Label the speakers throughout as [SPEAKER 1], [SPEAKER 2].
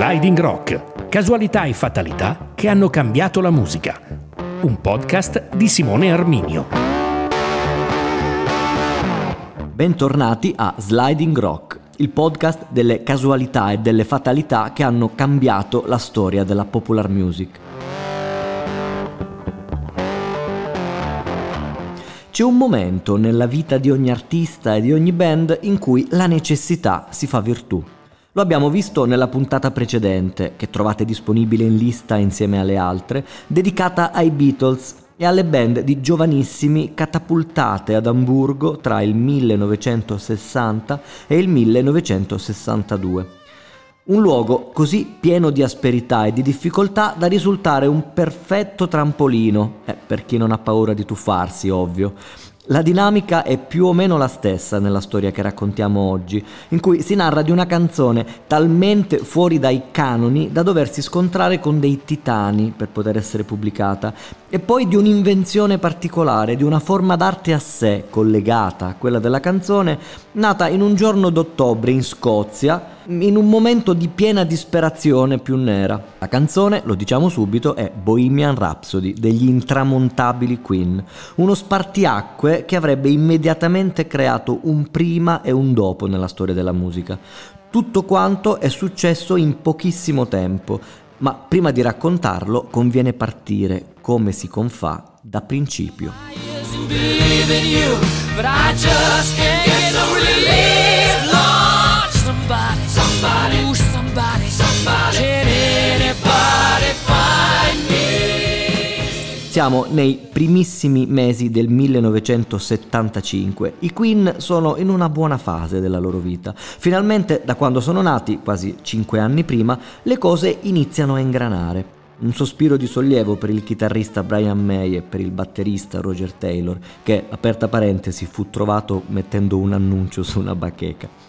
[SPEAKER 1] Sliding Rock, casualità e fatalità che hanno cambiato la musica. Un podcast di Simone Arminio.
[SPEAKER 2] Bentornati a Sliding Rock, il podcast delle casualità e delle fatalità che hanno cambiato la storia della popular music. C'è un momento nella vita di ogni artista e di ogni band in cui la necessità si fa virtù. Lo abbiamo visto nella puntata precedente, che trovate disponibile in lista insieme alle altre, dedicata ai Beatles e alle band di giovanissimi catapultate ad Amburgo tra il 1960 e il 1962. Un luogo così pieno di asperità e di difficoltà da risultare un perfetto trampolino, eh, per chi non ha paura di tuffarsi, ovvio, la dinamica è più o meno la stessa nella storia che raccontiamo oggi, in cui si narra di una canzone talmente fuori dai canoni da doversi scontrare con dei titani per poter essere pubblicata, e poi di un'invenzione particolare, di una forma d'arte a sé collegata a quella della canzone, nata in un giorno d'ottobre in Scozia, in un momento di piena disperazione più nera. La canzone, lo diciamo subito, è Bohemian Rhapsody degli intramontabili Queen, uno spartiacque che avrebbe immediatamente creato un prima e un dopo nella storia della musica. Tutto quanto è successo in pochissimo tempo, ma prima di raccontarlo conviene partire, come si confà, da principio. I somebody, Ooh, somebody, somebody. Can anybody find me? Siamo nei primissimi mesi del 1975. I Queen sono in una buona fase della loro vita. Finalmente, da quando sono nati, quasi cinque anni prima, le cose iniziano a ingranare. Un sospiro di sollievo per il chitarrista Brian May e per il batterista Roger Taylor, che, aperta parentesi, fu trovato mettendo un annuncio su una bacheca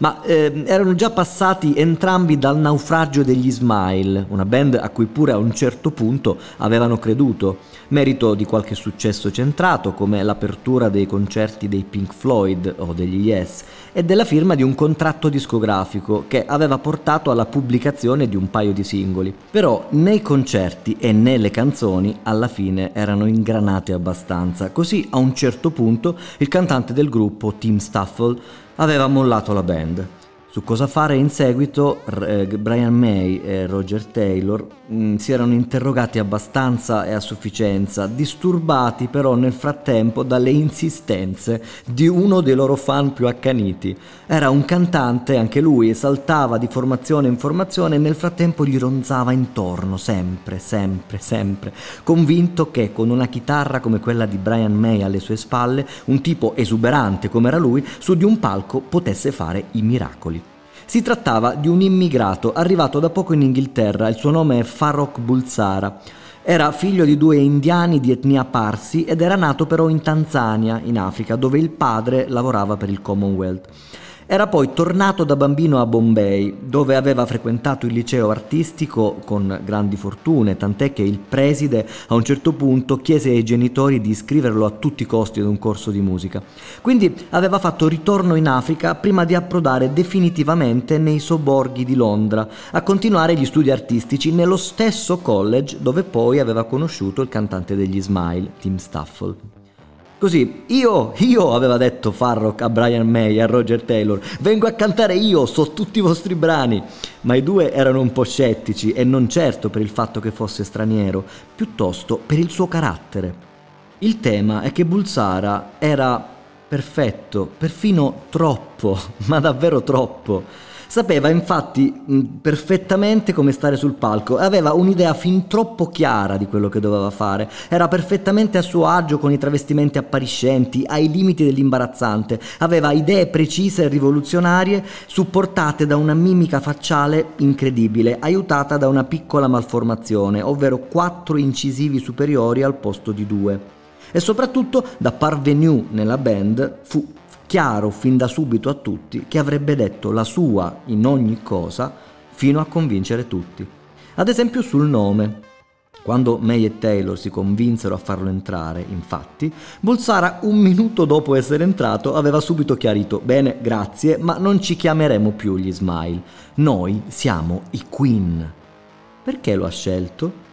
[SPEAKER 2] ma eh, erano già passati entrambi dal naufragio degli Smile, una band a cui pure a un certo punto avevano creduto, merito di qualche successo centrato come l'apertura dei concerti dei Pink Floyd o degli Yes e della firma di un contratto discografico che aveva portato alla pubblicazione di un paio di singoli. Però né i concerti e né le canzoni alla fine erano ingranate abbastanza, così a un certo punto il cantante del gruppo, Tim Staffel, aveva mollato la band. Su cosa fare in seguito, eh, Brian May e Roger Taylor mh, mm, si erano interrogati abbastanza e a sufficienza, disturbati però nel frattempo dalle insistenze di uno dei loro fan più accaniti. Era un cantante, anche lui, saltava di formazione in formazione e nel frattempo gli ronzava intorno, sempre, sempre, sempre, convinto che con una chitarra come quella di Brian May alle sue spalle, un tipo esuberante come era lui, su di un palco potesse fare i miracoli. Si trattava di un immigrato arrivato da poco in Inghilterra, il suo nome è Farrokh Bulsara. Era figlio di due indiani di etnia parsi ed era nato però in Tanzania, in Africa, dove il padre lavorava per il Commonwealth. Era poi tornato da bambino a Bombay, dove aveva frequentato il liceo artistico con grandi fortune, tant'è che il preside a un certo punto chiese ai genitori di iscriverlo a tutti i costi ad un corso di musica. Quindi aveva fatto ritorno in Africa prima di approdare definitivamente nei sobborghi di Londra, a continuare gli studi artistici nello stesso college dove poi aveva conosciuto il cantante degli Smile, Tim Staffel. Così, io, io aveva detto Farrock a Brian May a Roger Taylor, vengo a cantare io, so tutti i vostri brani. Ma i due erano un po' scettici e non certo per il fatto che fosse straniero, piuttosto per il suo carattere. Il tema è che Bulsara era perfetto, perfino troppo, ma davvero troppo. Sapeva infatti perfettamente come stare sul palco e aveva un'idea fin troppo chiara di quello che doveva fare. Era perfettamente a suo agio con i travestimenti appariscenti, ai limiti dell'imbarazzante. Aveva idee precise e rivoluzionarie, supportate da una mimica facciale incredibile, aiutata da una piccola malformazione, ovvero quattro incisivi superiori al posto di due. E soprattutto da parvenu nella band fu chiaro fin da subito a tutti che avrebbe detto la sua in ogni cosa fino a convincere tutti. Ad esempio sul nome. Quando May e Taylor si convinsero a farlo entrare, infatti, Bulsara un minuto dopo essere entrato aveva subito chiarito «Bene, grazie, ma non ci chiameremo più gli Smile. Noi siamo i Queen». Perché lo ha scelto?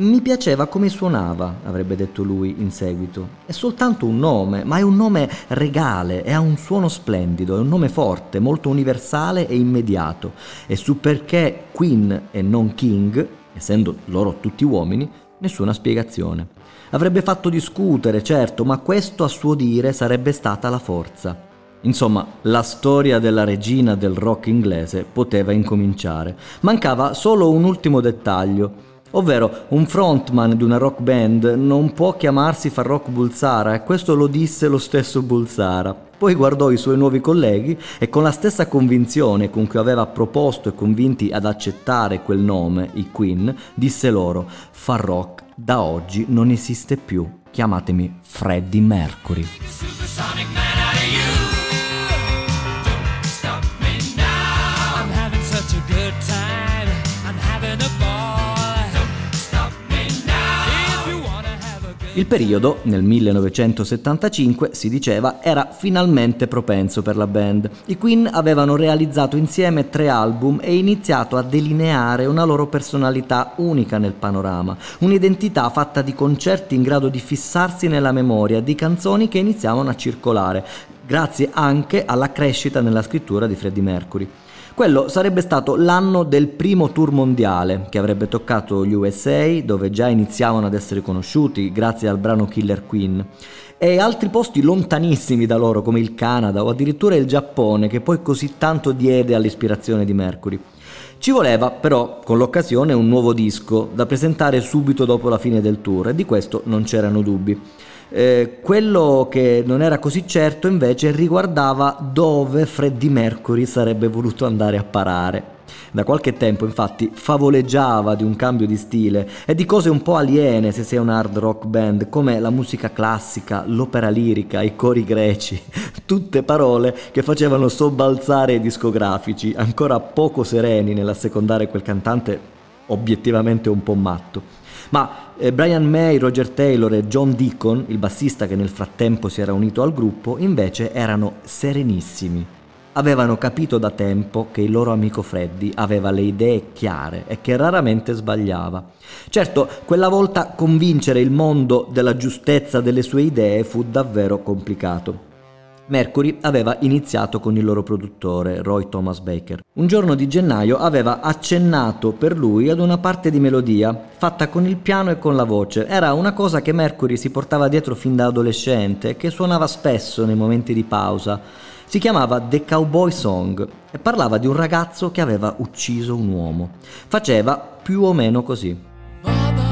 [SPEAKER 2] Mi piaceva come suonava, avrebbe detto lui in seguito. È soltanto un nome, ma è un nome regale e ha un suono splendido, è un nome forte, molto universale e immediato. E su perché Queen e non King essendo loro tutti uomini, nessuna spiegazione. Avrebbe fatto discutere, certo, ma questo a suo dire sarebbe stata la forza. Insomma, la storia della regina del rock inglese poteva incominciare. Mancava solo un ultimo dettaglio, ovvero un frontman di una rock band non può chiamarsi Farrokh Bulsara e questo lo disse lo stesso Bulsara. Poi guardò i suoi nuovi colleghi e con la stessa convinzione con cui aveva proposto e convinti ad accettare quel nome, i Queen, disse loro: Farrock da oggi non esiste più. Chiamatemi Freddie Mercury. Il periodo, nel 1975, si diceva, era finalmente propenso per la band. I Queen avevano realizzato insieme tre album e iniziato a delineare una loro personalità unica nel panorama, un'identità fatta di concerti in grado di fissarsi nella memoria, di canzoni che iniziavano a circolare, grazie anche alla crescita nella scrittura di Freddie Mercury. Quello sarebbe stato l'anno del primo tour mondiale che avrebbe toccato gli USA, dove già iniziavano ad essere conosciuti grazie al brano Killer Queen, e altri posti lontanissimi da loro come il Canada o addirittura il Giappone che poi così tanto diede all'ispirazione di Mercury. Ci voleva però con l'occasione un nuovo disco da presentare subito dopo la fine del tour e di questo non c'erano dubbi. Eh, quello che non era così certo invece riguardava dove Freddie Mercury sarebbe voluto andare a parare. Da qualche tempo infatti favoleggiava di un cambio di stile e di cose un po' aliene se sei un hard rock band come la musica classica, l'opera lirica, i cori greci, tutte parole che facevano sobbalzare i discografici, ancora poco sereni nell'assecondare quel cantante obiettivamente un po' matto. Ma eh, Brian May, Roger Taylor e John Deacon, il bassista che nel frattempo si era unito al gruppo, invece erano serenissimi. Avevano capito da tempo che il loro amico Freddy aveva le idee chiare e che raramente sbagliava. Certo, quella volta convincere il mondo della giustezza delle sue idee fu davvero complicato. Mercury aveva iniziato con il loro produttore, Roy Thomas Baker. Un giorno di gennaio aveva accennato per lui ad una parte di melodia, fatta con il piano e con la voce. Era una cosa che Mercury si portava dietro fin da adolescente che suonava spesso nei momenti di pausa. Si chiamava The Cowboy Song e parlava di un ragazzo che aveva ucciso un uomo. Faceva più o meno così. Mama,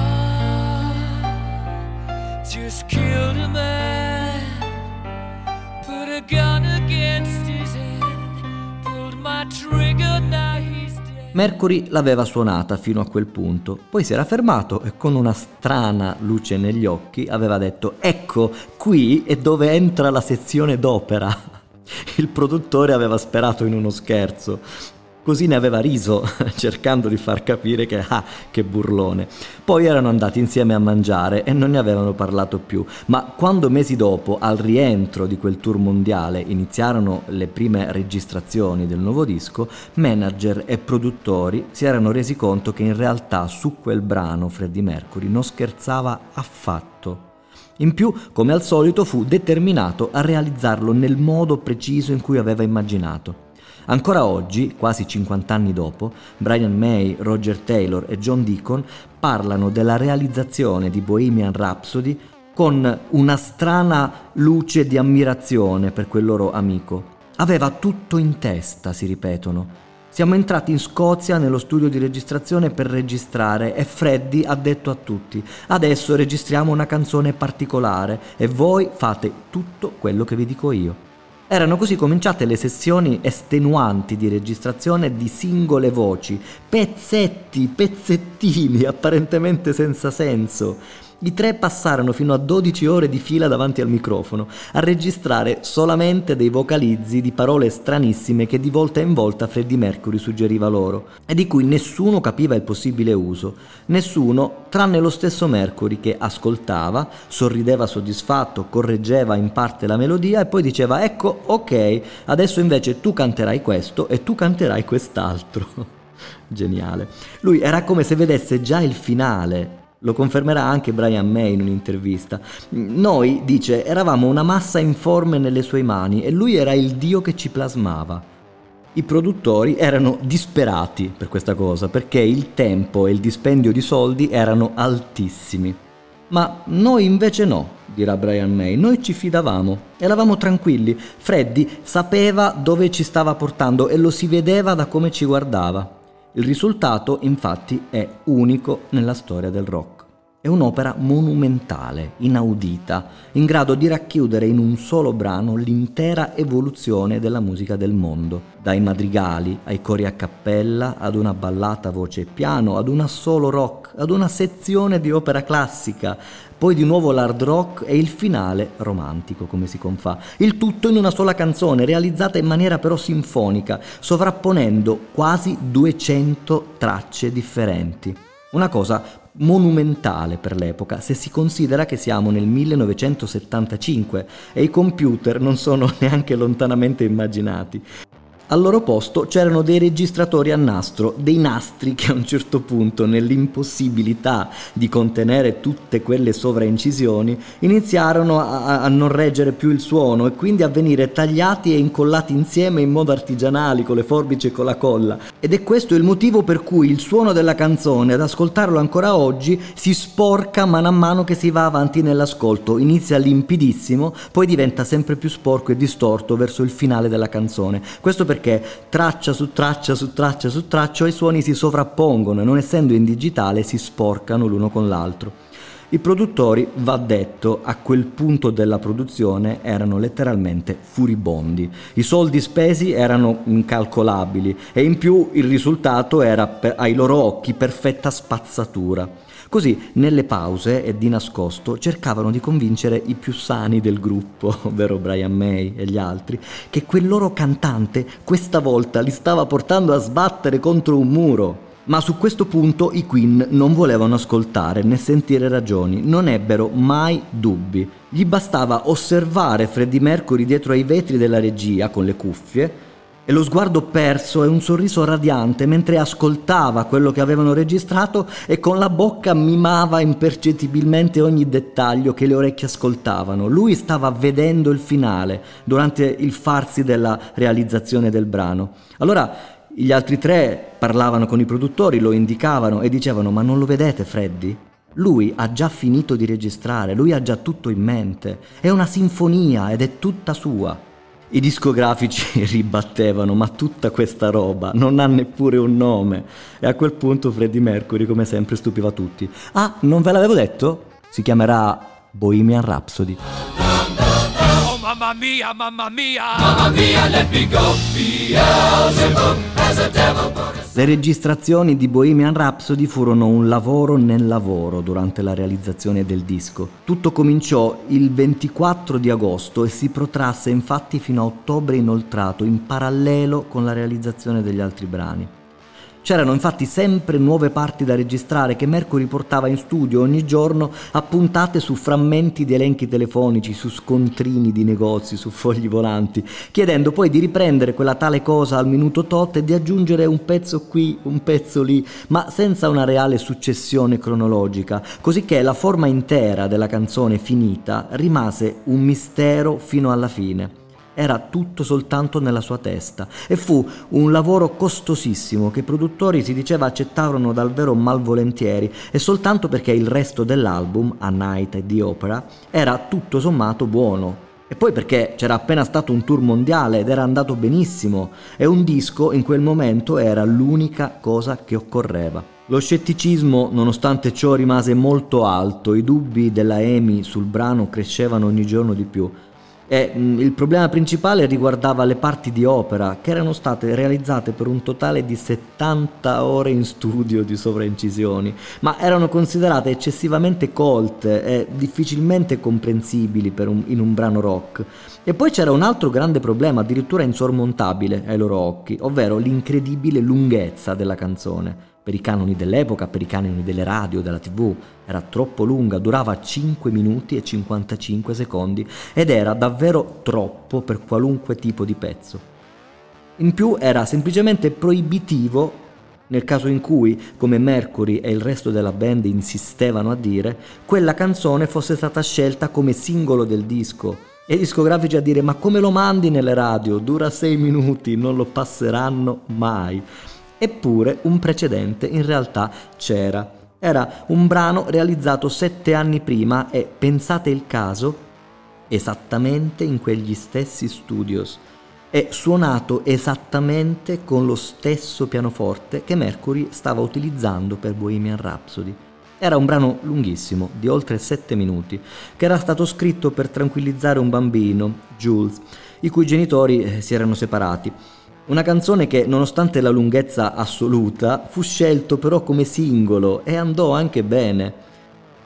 [SPEAKER 2] Mercury l'aveva suonata fino a quel punto, poi si era fermato e con una strana luce negli occhi aveva detto ecco, qui è dove entra la sezione d'opera. Il produttore aveva sperato in uno scherzo, Così ne aveva riso, cercando di far capire che, ah, che burlone. Poi erano andati insieme a mangiare e non ne avevano parlato più, ma quando mesi dopo, al rientro di quel tour mondiale, iniziarono le prime registrazioni del nuovo disco, manager e produttori si erano resi conto che in realtà su quel brano Freddie Mercury non scherzava affatto. In più, come al solito, fu determinato a realizzarlo nel modo preciso in cui aveva immaginato. Ancora oggi, quasi 50 anni dopo, Brian May, Roger Taylor e John Deacon parlano della realizzazione di Bohemian Rhapsody con una strana luce di ammirazione per quel loro amico. Aveva tutto in testa, si ripetono. Siamo entrati in Scozia nello studio di registrazione per registrare e Freddy ha detto a tutti, adesso registriamo una canzone particolare e voi fate tutto quello che vi dico io. Erano così cominciate le sessioni estenuanti di registrazione di singole voci, pezzetti, pezzettini apparentemente senza senso. I tre passarono fino a 12 ore di fila davanti al microfono a registrare solamente dei vocalizzi di parole stranissime che di volta in volta Freddie Mercury suggeriva loro e di cui nessuno capiva il possibile uso. Nessuno, tranne lo stesso Mercury che ascoltava, sorrideva soddisfatto, correggeva in parte la melodia e poi diceva ecco, ok, adesso invece tu canterai questo e tu canterai quest'altro. Geniale. Lui era come se vedesse già il finale lo confermerà anche Brian May in un'intervista. Noi, dice, eravamo una massa informe nelle sue mani e lui era il dio che ci plasmava. I produttori erano disperati per questa cosa perché il tempo e il dispendio di soldi erano altissimi. Ma noi invece no, dirà Brian May, noi ci fidavamo, eravamo tranquilli. Freddy sapeva dove ci stava portando e lo si vedeva da come ci guardava. Il risultato infatti è unico nella storia del rock. È un'opera monumentale, inaudita, in grado di racchiudere in un solo brano l'intera evoluzione della musica del mondo, dai madrigali ai cori a cappella, ad una ballata voce e piano, ad una solo rock, ad una sezione di opera classica, poi di nuovo l'hard rock e il finale romantico, come si confà. Il tutto in una sola canzone, realizzata in maniera però sinfonica, sovrapponendo quasi 200 tracce differenti. Una cosa monumentale per l'epoca se si considera che siamo nel 1975 e i computer non sono neanche lontanamente immaginati. Al loro posto c'erano dei registratori a nastro, dei nastri che a un certo punto, nell'impossibilità di contenere tutte quelle sovraincisioni, iniziarono a, a, non reggere più il suono e quindi a venire tagliati e incollati insieme in modo artigianale con le forbici e con la colla. Ed è questo il motivo per cui il suono della canzone, ad ascoltarlo ancora oggi, si sporca man mano che si va avanti nell'ascolto. Inizia limpidissimo, poi diventa sempre più sporco e distorto verso il finale della canzone. Questo perché perché traccia su traccia su traccia su traccia i suoni si sovrappongono e non essendo in digitale si sporcano l'uno con l'altro. I produttori, va detto, a quel punto della produzione erano letteralmente furibondi. I soldi spesi erano incalcolabili e in più il risultato era ai loro occhi perfetta spazzatura. Così, nelle pause e di nascosto, cercavano di convincere i più sani del gruppo, ovvero Brian May e gli altri, che quel loro cantante questa volta li stava portando a sbattere contro un muro. Ma su questo punto i Queen non volevano ascoltare né sentire ragioni, non ebbero mai dubbi. Gli bastava osservare Freddie Mercury dietro ai vetri della regia con le cuffie e lo sguardo perso e un sorriso radiante mentre ascoltava quello che avevano registrato e con la bocca mimava impercettibilmente ogni dettaglio che le orecchie ascoltavano. Lui stava vedendo il finale durante il farsi della realizzazione del brano. Allora gli altri tre parlavano con i produttori, lo indicavano e dicevano ma non lo vedete Freddy? Lui ha già finito di registrare, lui ha già tutto in mente, è una sinfonia ed è tutta sua. I discografici ribattevano, ma tutta questa roba non ha neppure un nome. E a quel punto Freddie Mercury, come sempre, stupiva tutti. Ah, non ve l'avevo detto? Si chiamerà Bohemian Rhapsody. Oh, mamma mia, mamma mia! Mamma mia, let me go! Beelzebub has a devil le registrazioni di Bohemian Rhapsody furono un lavoro nel lavoro durante la realizzazione del disco. Tutto cominciò il 24 di agosto e si protrasse infatti fino a ottobre inoltrato in parallelo con la realizzazione degli altri brani. C'erano infatti sempre nuove parti da registrare che Mercury portava in studio ogni giorno appuntate su frammenti di elenchi telefonici, su scontrini di negozi, su fogli volanti, chiedendo poi di riprendere quella tale cosa al minuto tot e di aggiungere un pezzo qui, un pezzo lì, ma senza una reale successione cronologica, cosicché la forma intera della canzone finita rimase un mistero fino alla fine era tutto soltanto nella sua testa e fu un lavoro costosissimo che i produttori si diceva accettarono davvero malvolentieri e soltanto perché il resto dell'album, A Night e The Opera, era tutto sommato buono. E poi perché c'era appena stato un tour mondiale ed era andato benissimo e un disco in quel momento era l'unica cosa che occorreva. Lo scetticismo, nonostante ciò, rimase molto alto, i dubbi della Amy sul brano crescevano ogni giorno di più. E mh, mm, il problema principale riguardava le parti di opera che erano state realizzate per un totale di 70 ore in studio di sovraincisioni, ma erano considerate eccessivamente colte e difficilmente comprensibili un, in un brano rock. E poi c'era un altro grande problema, addirittura insormontabile ai loro occhi, ovvero l'incredibile lunghezza della canzone per i canoni dell'epoca, per i canoni delle radio, della tv. Era troppo lunga, durava 5 minuti e 55 secondi ed era davvero troppo per qualunque tipo di pezzo. In più era semplicemente proibitivo nel caso in cui, come Mercury e il resto della band insistevano a dire, quella canzone fosse stata scelta come singolo del disco. E i discografici a dire ma come lo mandi nelle radio? Dura 6 minuti, non lo passeranno mai. Eppure un precedente in realtà c'era. Era un brano realizzato sette anni prima e, pensate il caso, esattamente in quegli stessi studios e suonato esattamente con lo stesso pianoforte che Mercury stava utilizzando per Bohemian Rhapsody. Era un brano lunghissimo, di oltre sette minuti, che era stato scritto per tranquillizzare un bambino, Jules, i cui genitori eh, si erano separati. Una canzone che, nonostante la lunghezza assoluta, fu scelto però come singolo e andò anche bene.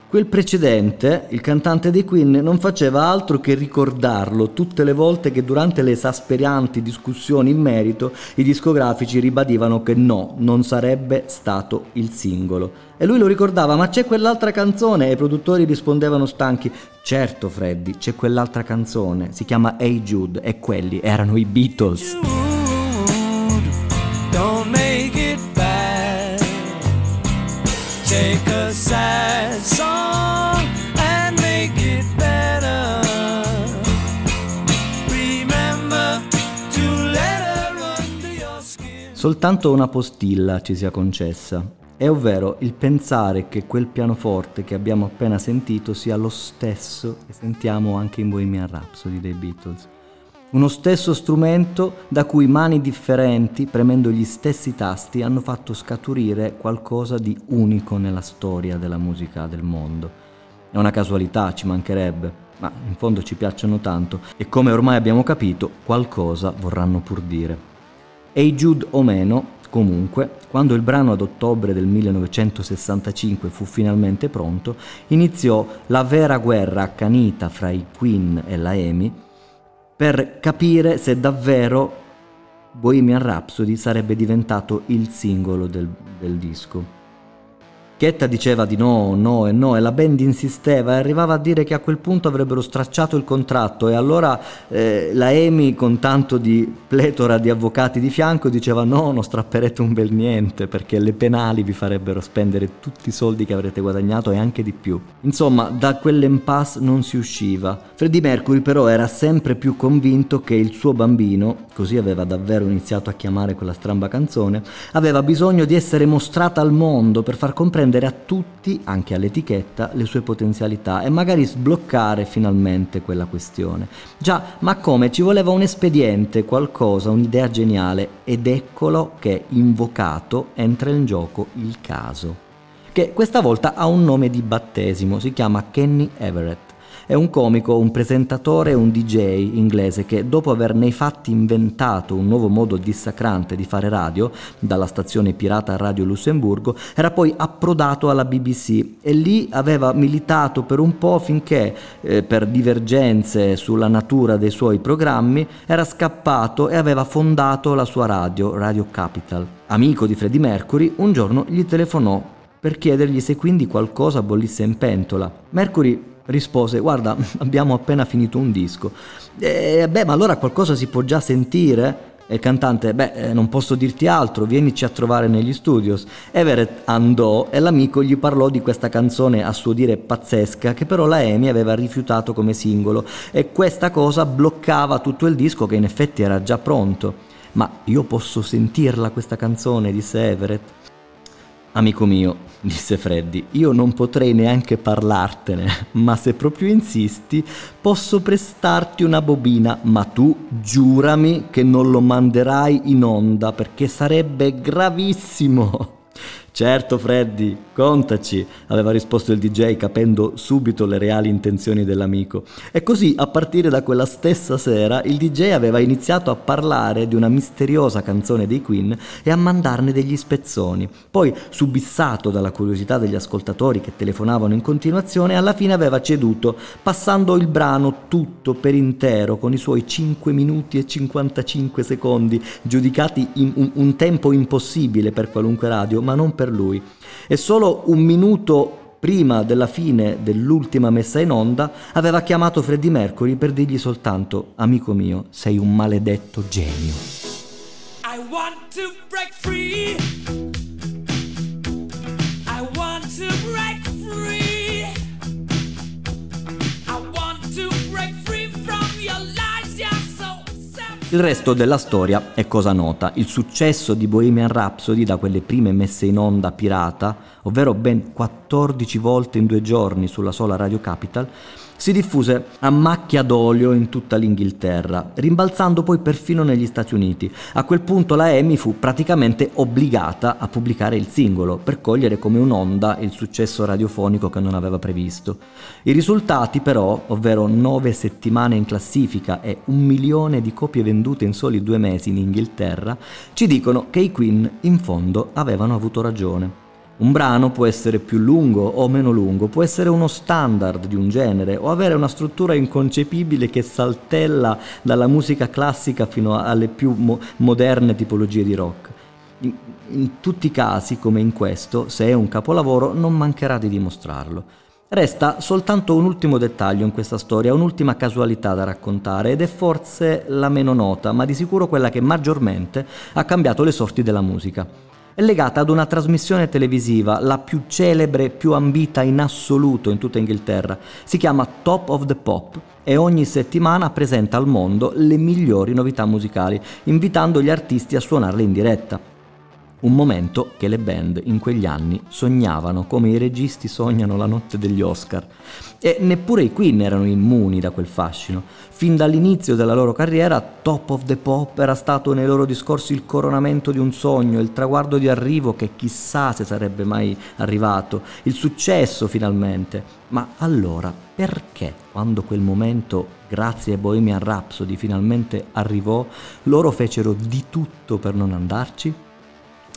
[SPEAKER 2] Quel precedente, il cantante dei Queen, non faceva altro che ricordarlo tutte le volte che durante le esasperianti discussioni in merito i discografici ribadivano che no, non sarebbe stato il singolo. E lui lo ricordava, ma c'è quell'altra canzone e i produttori rispondevano stanchi, certo Freddy, c'è quell'altra canzone, si chiama Hey Jude e quelli erano i Beatles. Take a sad song and make it better. Remember to let her under your skin. Soltanto una postilla ci sia concessa, è ovvero il pensare che quel pianoforte che abbiamo appena sentito sia lo stesso che sentiamo anche in Bohemian Rhapsody dei Beatles uno stesso strumento da cui mani differenti, premendo gli stessi tasti, hanno fatto scaturire qualcosa di unico nella storia della musica del mondo. È una casualità, ci mancherebbe, ma in fondo ci piacciono tanto e come ormai abbiamo capito, qualcosa vorranno pur dire. Hey Jude o meno, Comunque, quando il brano ad ottobre del 1965 fu finalmente pronto, iniziò la vera guerra accanita fra i Queen e la EMI per capire se davvero Bohemian Rhapsody sarebbe diventato il singolo del, del disco. Chetta diceva di no, no e no e la band insisteva e arrivava a dire che a quel punto avrebbero stracciato il contratto e allora eh, la Amy con tanto di pletora di avvocati di fianco diceva no, non strapperete un bel niente perché le penali vi farebbero spendere tutti i soldi che avrete guadagnato e anche di più. Insomma, da quell'impasse non si usciva. Freddie Mercury però era sempre più convinto che il suo bambino, così aveva davvero iniziato a chiamare quella stramba canzone, aveva bisogno di essere mostrata al mondo per far comprendere rendere a tutti, anche all'etichetta, le sue potenzialità e magari sbloccare finalmente quella questione. Già, ma come? Ci voleva un espediente, qualcosa, un'idea geniale ed eccolo che invocato entra in gioco il caso che questa volta ha un nome di battesimo, si chiama Kenny Everett. È un comico, un presentatore e un DJ inglese che dopo aver nei fatti inventato un nuovo modo dissacrante di fare radio, dalla stazione pirata Radio Lussemburgo, era poi approdato alla BBC e lì aveva militato per un po' finché, eh, per divergenze sulla natura dei suoi programmi, era scappato e aveva fondato la sua radio, Radio Capital. Amico di Freddie Mercury, un giorno gli telefonò per chiedergli se quindi qualcosa bollisse in pentola. Mercury rispose guarda abbiamo appena finito un disco. E beh ma allora qualcosa si può già sentire? E il cantante beh eh, non posso dirti altro vienici a trovare negli studios. Everett andò e l'amico gli parlò di questa canzone a suo dire pazzesca che però la Amy aveva rifiutato come singolo. E questa cosa bloccava tutto il disco che in effetti era già pronto. Ma io posso sentirla questa canzone? disse Everett Amico mio, disse Freddy, io non potrei neanche parlartene, ma se proprio insisti posso prestarti una bobina, ma tu giurami che non lo manderai in onda perché sarebbe gravissimo. Certo Freddy, contaci, aveva risposto il DJ capendo subito le reali intenzioni dell'amico. E così, a partire da quella stessa sera, il DJ aveva iniziato a parlare di una misteriosa canzone dei Queen e a mandarne degli spezzoni. Poi, subissato dalla curiosità degli ascoltatori che telefonavano in continuazione, alla fine aveva ceduto, passando il brano tutto per intero con i suoi 5 minuti e 55 secondi, giudicati un, un tempo impossibile per qualunque radio, ma non per per lui. E solo un minuto prima della fine dell'ultima messa in onda aveva chiamato Freddie Mercury per dirgli soltanto, amico mio, sei un maledetto genio. I want to break free. Il resto della storia è cosa nota. Il successo di Bohemian Rhapsody da quelle prime messe in onda pirata, ovvero ben 14 volte in due giorni sulla sola Radio Capital, si diffuse a macchia d'olio in tutta l'Inghilterra, rimbalzando poi perfino negli Stati Uniti. A quel punto la EMI fu praticamente obbligata a pubblicare il singolo per cogliere come un'onda il successo radiofonico che non aveva previsto. I risultati però, ovvero nove settimane in classifica e un milione di copie vendute in soli due mesi in Inghilterra, ci dicono che i Queen in fondo avevano avuto ragione. Un brano può essere più lungo o meno lungo, può essere uno standard di un genere o avere una struttura inconcepibile che saltella dalla musica classica fino alle più mo- moderne tipologie di rock. In, in tutti i casi, come in questo, se è un capolavoro non mancherà di dimostrarlo. Resta soltanto un ultimo dettaglio in questa storia, un'ultima casualità da raccontare ed è forse la meno nota, ma di sicuro quella che maggiormente ha cambiato le sorti della musica è legata ad una trasmissione televisiva, la più celebre, più ambita in assoluto in tutta Inghilterra. Si chiama Top of the Pop e ogni settimana presenta al mondo le migliori novità musicali, invitando gli artisti a suonarle in diretta. Un momento che le band in quegli anni sognavano come i registi sognano la notte degli Oscar. E neppure i Queen erano immuni da quel fascino. Fin dall'inizio della loro carriera, Top of the Pop era stato nei loro discorsi il coronamento di un sogno, il traguardo di arrivo che chissà se sarebbe mai arrivato, il successo finalmente. Ma allora, perché quando quel momento, grazie a Bohemian Rhapsody, finalmente arrivò, loro fecero di tutto per non andarci?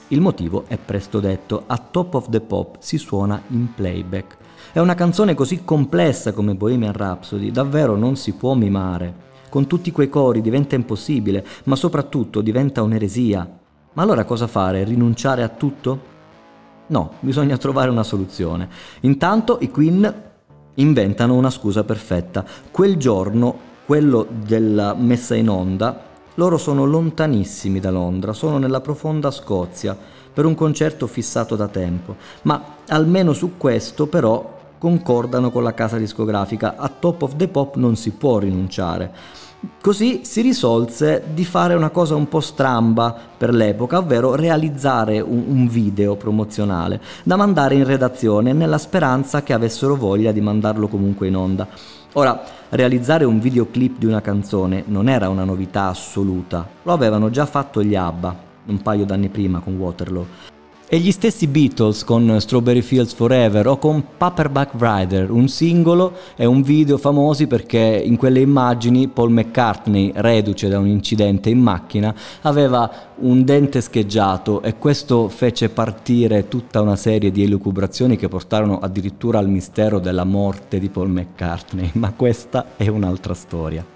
[SPEAKER 2] Il motivo è presto detto, a Top of the Pop si suona in playback. È una canzone così complessa come Bohemian Rhapsody, davvero non si può mimare. Con tutti quei cori diventa impossibile, ma soprattutto diventa un'eresia. Ma allora cosa fare? Rinunciare a tutto? No, bisogna trovare una soluzione. Intanto i Queen inventano una scusa perfetta. Quel giorno, quello della messa in onda, loro sono lontanissimi da Londra, sono nella profonda Scozia per un concerto fissato da tempo, ma almeno su questo però concordano con la casa discografica, a Top of the Pop non si può rinunciare. Così si risolse di fare una cosa un po' stramba per l'epoca, ovvero realizzare un, un, video promozionale da mandare in redazione nella speranza che avessero voglia di mandarlo comunque in onda. Ora, realizzare un videoclip di una canzone non era una novità assoluta, lo avevano già fatto gli ABBA un paio d'anni prima con Waterloo. E gli stessi Beatles con Strawberry Fields Forever o con Paperback Rider, un singolo e un video famosi perché in quelle immagini Paul McCartney, reduce da un incidente in macchina, aveva un dente scheggiato e questo fece partire tutta una serie di elucubrazioni che portarono addirittura al mistero della morte di Paul McCartney, ma questa è un'altra storia.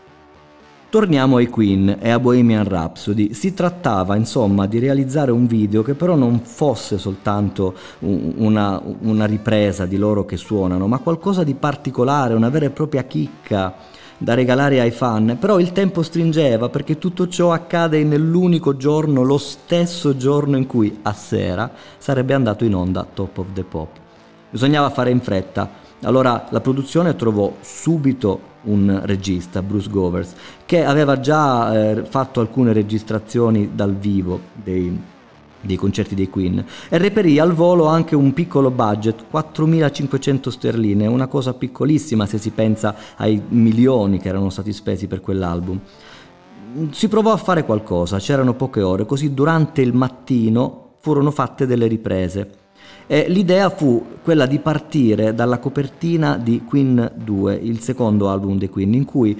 [SPEAKER 2] Torniamo ai Queen e a Bohemian Rhapsody. Si trattava insomma di realizzare un video che però non fosse soltanto una, una, ripresa di loro che suonano, ma qualcosa di particolare, una vera e propria chicca da regalare ai fan. Però il tempo stringeva perché tutto ciò accade nell'unico giorno, lo stesso giorno in cui a sera sarebbe andato in onda Top of the Pop. Bisognava fare in fretta. Allora la produzione trovò subito un regista, Bruce Govers, che aveva già eh, fatto alcune registrazioni dal vivo dei, dei concerti dei Queen e reperì al volo anche un piccolo budget, 4.500 sterline, una cosa piccolissima se si pensa ai milioni che erano stati spesi per quell'album. Si provò a fare qualcosa, c'erano poche ore, così durante il mattino furono fatte delle riprese E l'idea fu quella di partire dalla copertina di Queen 2, il secondo album dei Queen, in cui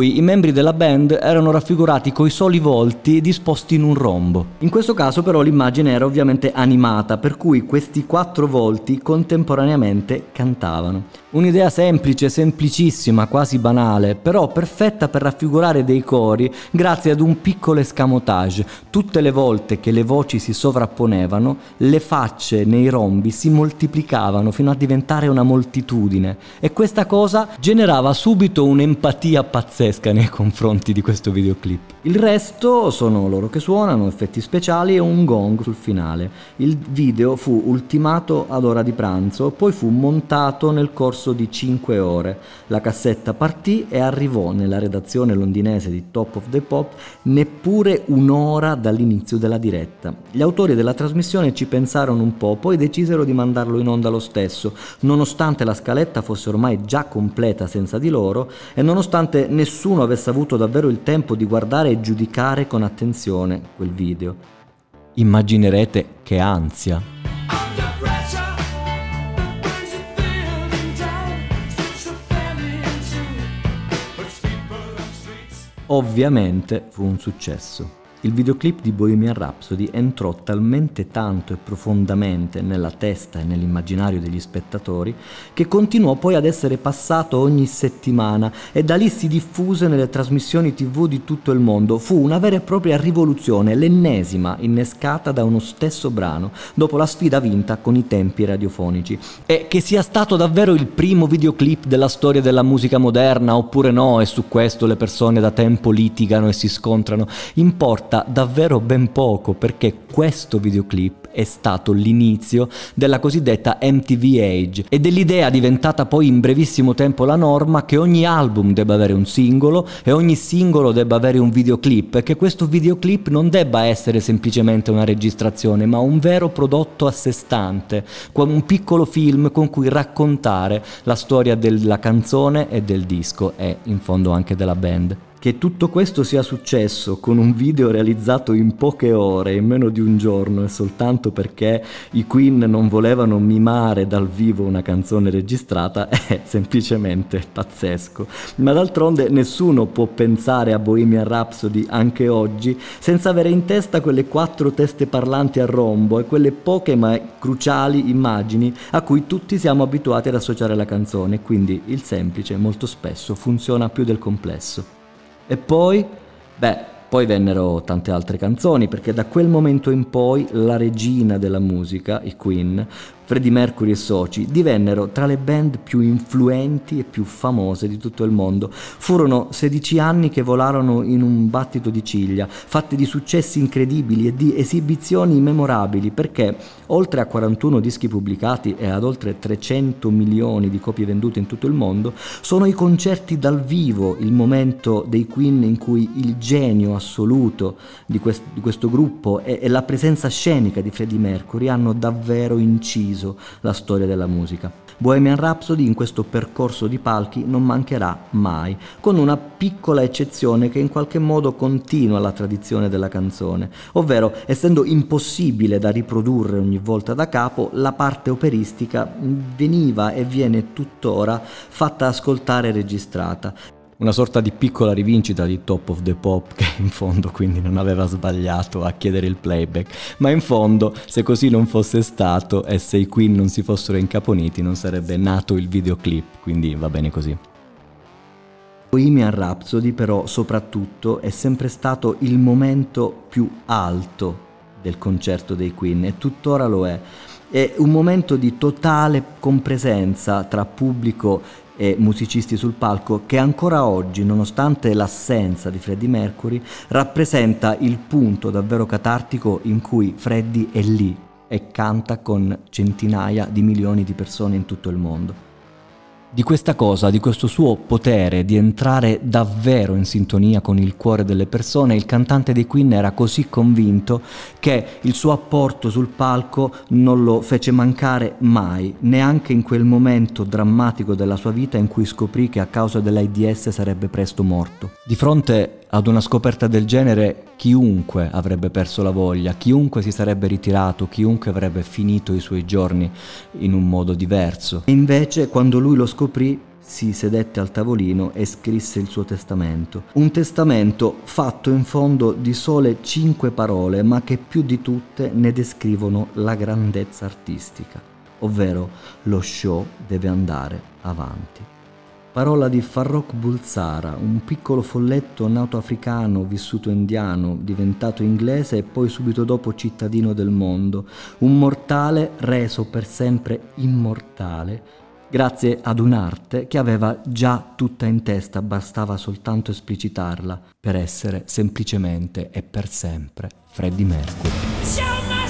[SPEAKER 2] i membri della band erano raffigurati coi soli volti disposti in un rombo. In questo caso però l'immagine era ovviamente animata, per cui questi quattro volti contemporaneamente cantavano. Un'idea semplice, semplicissima, quasi banale, però perfetta per raffigurare dei cori grazie ad un piccolo escamotage. Tutte le volte che le voci si sovrapponevano, le facce nei rombi si moltiplicavano fino a diventare una moltitudine e questa cosa generava subito un'empatia pazzesca nei confronti di questo videoclip. Il resto sono loro che suonano, effetti speciali e un gong sul finale. Il video fu ultimato ad ora di pranzo, poi fu montato nel corso di 5 ore. La cassetta partì e arrivò nella redazione londinese di Top of the Pop neppure un'ora dall'inizio della diretta. Gli autori della trasmissione ci pensarono un po', poi decisero di mandarlo in onda lo stesso, nonostante la scaletta fosse ormai già completa senza di loro e nonostante nessuno avesse avuto davvero il tempo di guardare e giudicare con attenzione quel video. Immaginerete che ansia. Ovviamente fu un successo. Il videoclip di Bohemian Rhapsody entrò talmente tanto e profondamente nella testa e nell'immaginario degli spettatori che continuò poi ad essere passato ogni settimana e da lì si diffuse nelle trasmissioni tv di tutto il mondo. Fu una vera e propria rivoluzione, l'ennesima innescata da uno stesso brano, dopo la sfida vinta con i tempi radiofonici. E che sia stato davvero il primo videoclip della storia della musica moderna oppure no, e su questo le persone da tempo litigano e si scontrano, importa importa davvero ben poco perché questo videoclip è stato l'inizio della cosiddetta MTV Age e dell'idea diventata poi in brevissimo tempo la norma che ogni album debba avere un singolo e ogni singolo debba avere un videoclip e che questo videoclip non debba essere semplicemente una registrazione ma un vero prodotto a sé stante, un piccolo film con cui raccontare la storia della canzone e del disco e in fondo anche della band. Che tutto questo sia successo con un video realizzato in poche ore, in meno di un giorno, e soltanto perché i Queen non volevano mimare dal vivo una canzone registrata, è semplicemente pazzesco. Ma d'altronde nessuno può pensare a Bohemian Rhapsody anche oggi senza avere in testa quelle quattro teste parlanti a rombo e quelle poche ma cruciali immagini a cui tutti siamo abituati ad associare la canzone, quindi il semplice molto spesso funziona più del complesso. E poi, beh, poi vennero tante altre canzoni, perché da quel momento in poi la regina della musica, i Queen, Freddie Mercury e soci divennero tra le band più influenti e più famose di tutto il mondo. Furono 16 anni che volarono in un battito di ciglia, fatti di successi incredibili e di esibizioni memorabili, perché oltre a 41 dischi pubblicati e ad oltre 300 milioni di copie vendute in tutto il mondo, sono i concerti dal vivo il momento dei Queen in cui il genio assoluto di, quest- di questo gruppo e-, e la presenza scenica di Freddie Mercury hanno davvero inciso deciso la storia della musica. Bohemian Rhapsody in questo percorso di palchi non mancherà mai, con una piccola eccezione che in qualche modo continua la tradizione della canzone, ovvero essendo impossibile da riprodurre ogni volta da capo, la parte operistica veniva e viene tuttora fatta ascoltare e registrata una sorta di piccola rivincita di Top of the Pop che in fondo quindi non aveva sbagliato a chiedere il playback, ma in fondo se così non fosse stato e se i Queen non si fossero incaponiti non sarebbe nato il videoclip, quindi va bene così. Bohemian Rhapsody però soprattutto è sempre stato il momento più alto del concerto dei Queen e tuttora lo è. È un momento di totale compresenza tra pubblico e musicisti sul palco che ancora oggi, nonostante l'assenza di Freddie Mercury, rappresenta il punto davvero catartico in cui Freddie è lì e canta con centinaia di milioni di persone in tutto il mondo di questa cosa, di questo suo potere di entrare davvero in sintonia con il cuore delle persone, il cantante dei Queen era così convinto che il suo apporto sul palco non lo fece mancare mai, neanche in quel momento drammatico della sua vita in cui scoprì che a causa dell'AIDS sarebbe presto morto. Di fronte ad una scoperta del genere chiunque avrebbe perso la voglia, chiunque si sarebbe ritirato, chiunque avrebbe finito i suoi giorni in un modo diverso. E invece quando lui lo scoprì si sedette al tavolino e scrisse il suo testamento. Un testamento fatto in fondo di sole cinque parole, ma che più di tutte ne descrivono la grandezza artistica, ovvero lo show deve andare avanti. Parola di Farrokh Bulsara, un piccolo folletto nato africano, vissuto indiano, diventato inglese e poi subito dopo cittadino del mondo, un mortale reso per sempre immortale, grazie ad un'arte che aveva già tutta in testa, bastava soltanto esplicitarla per essere semplicemente e per sempre Freddie Mercury.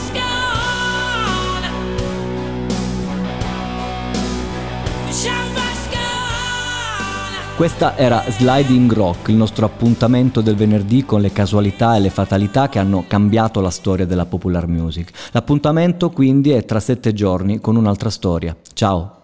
[SPEAKER 2] Questa era Sliding Rock, il nostro appuntamento del venerdì con le casualità e le fatalità che hanno cambiato la storia della popular music. L'appuntamento quindi è tra sette giorni con un'altra storia. Ciao!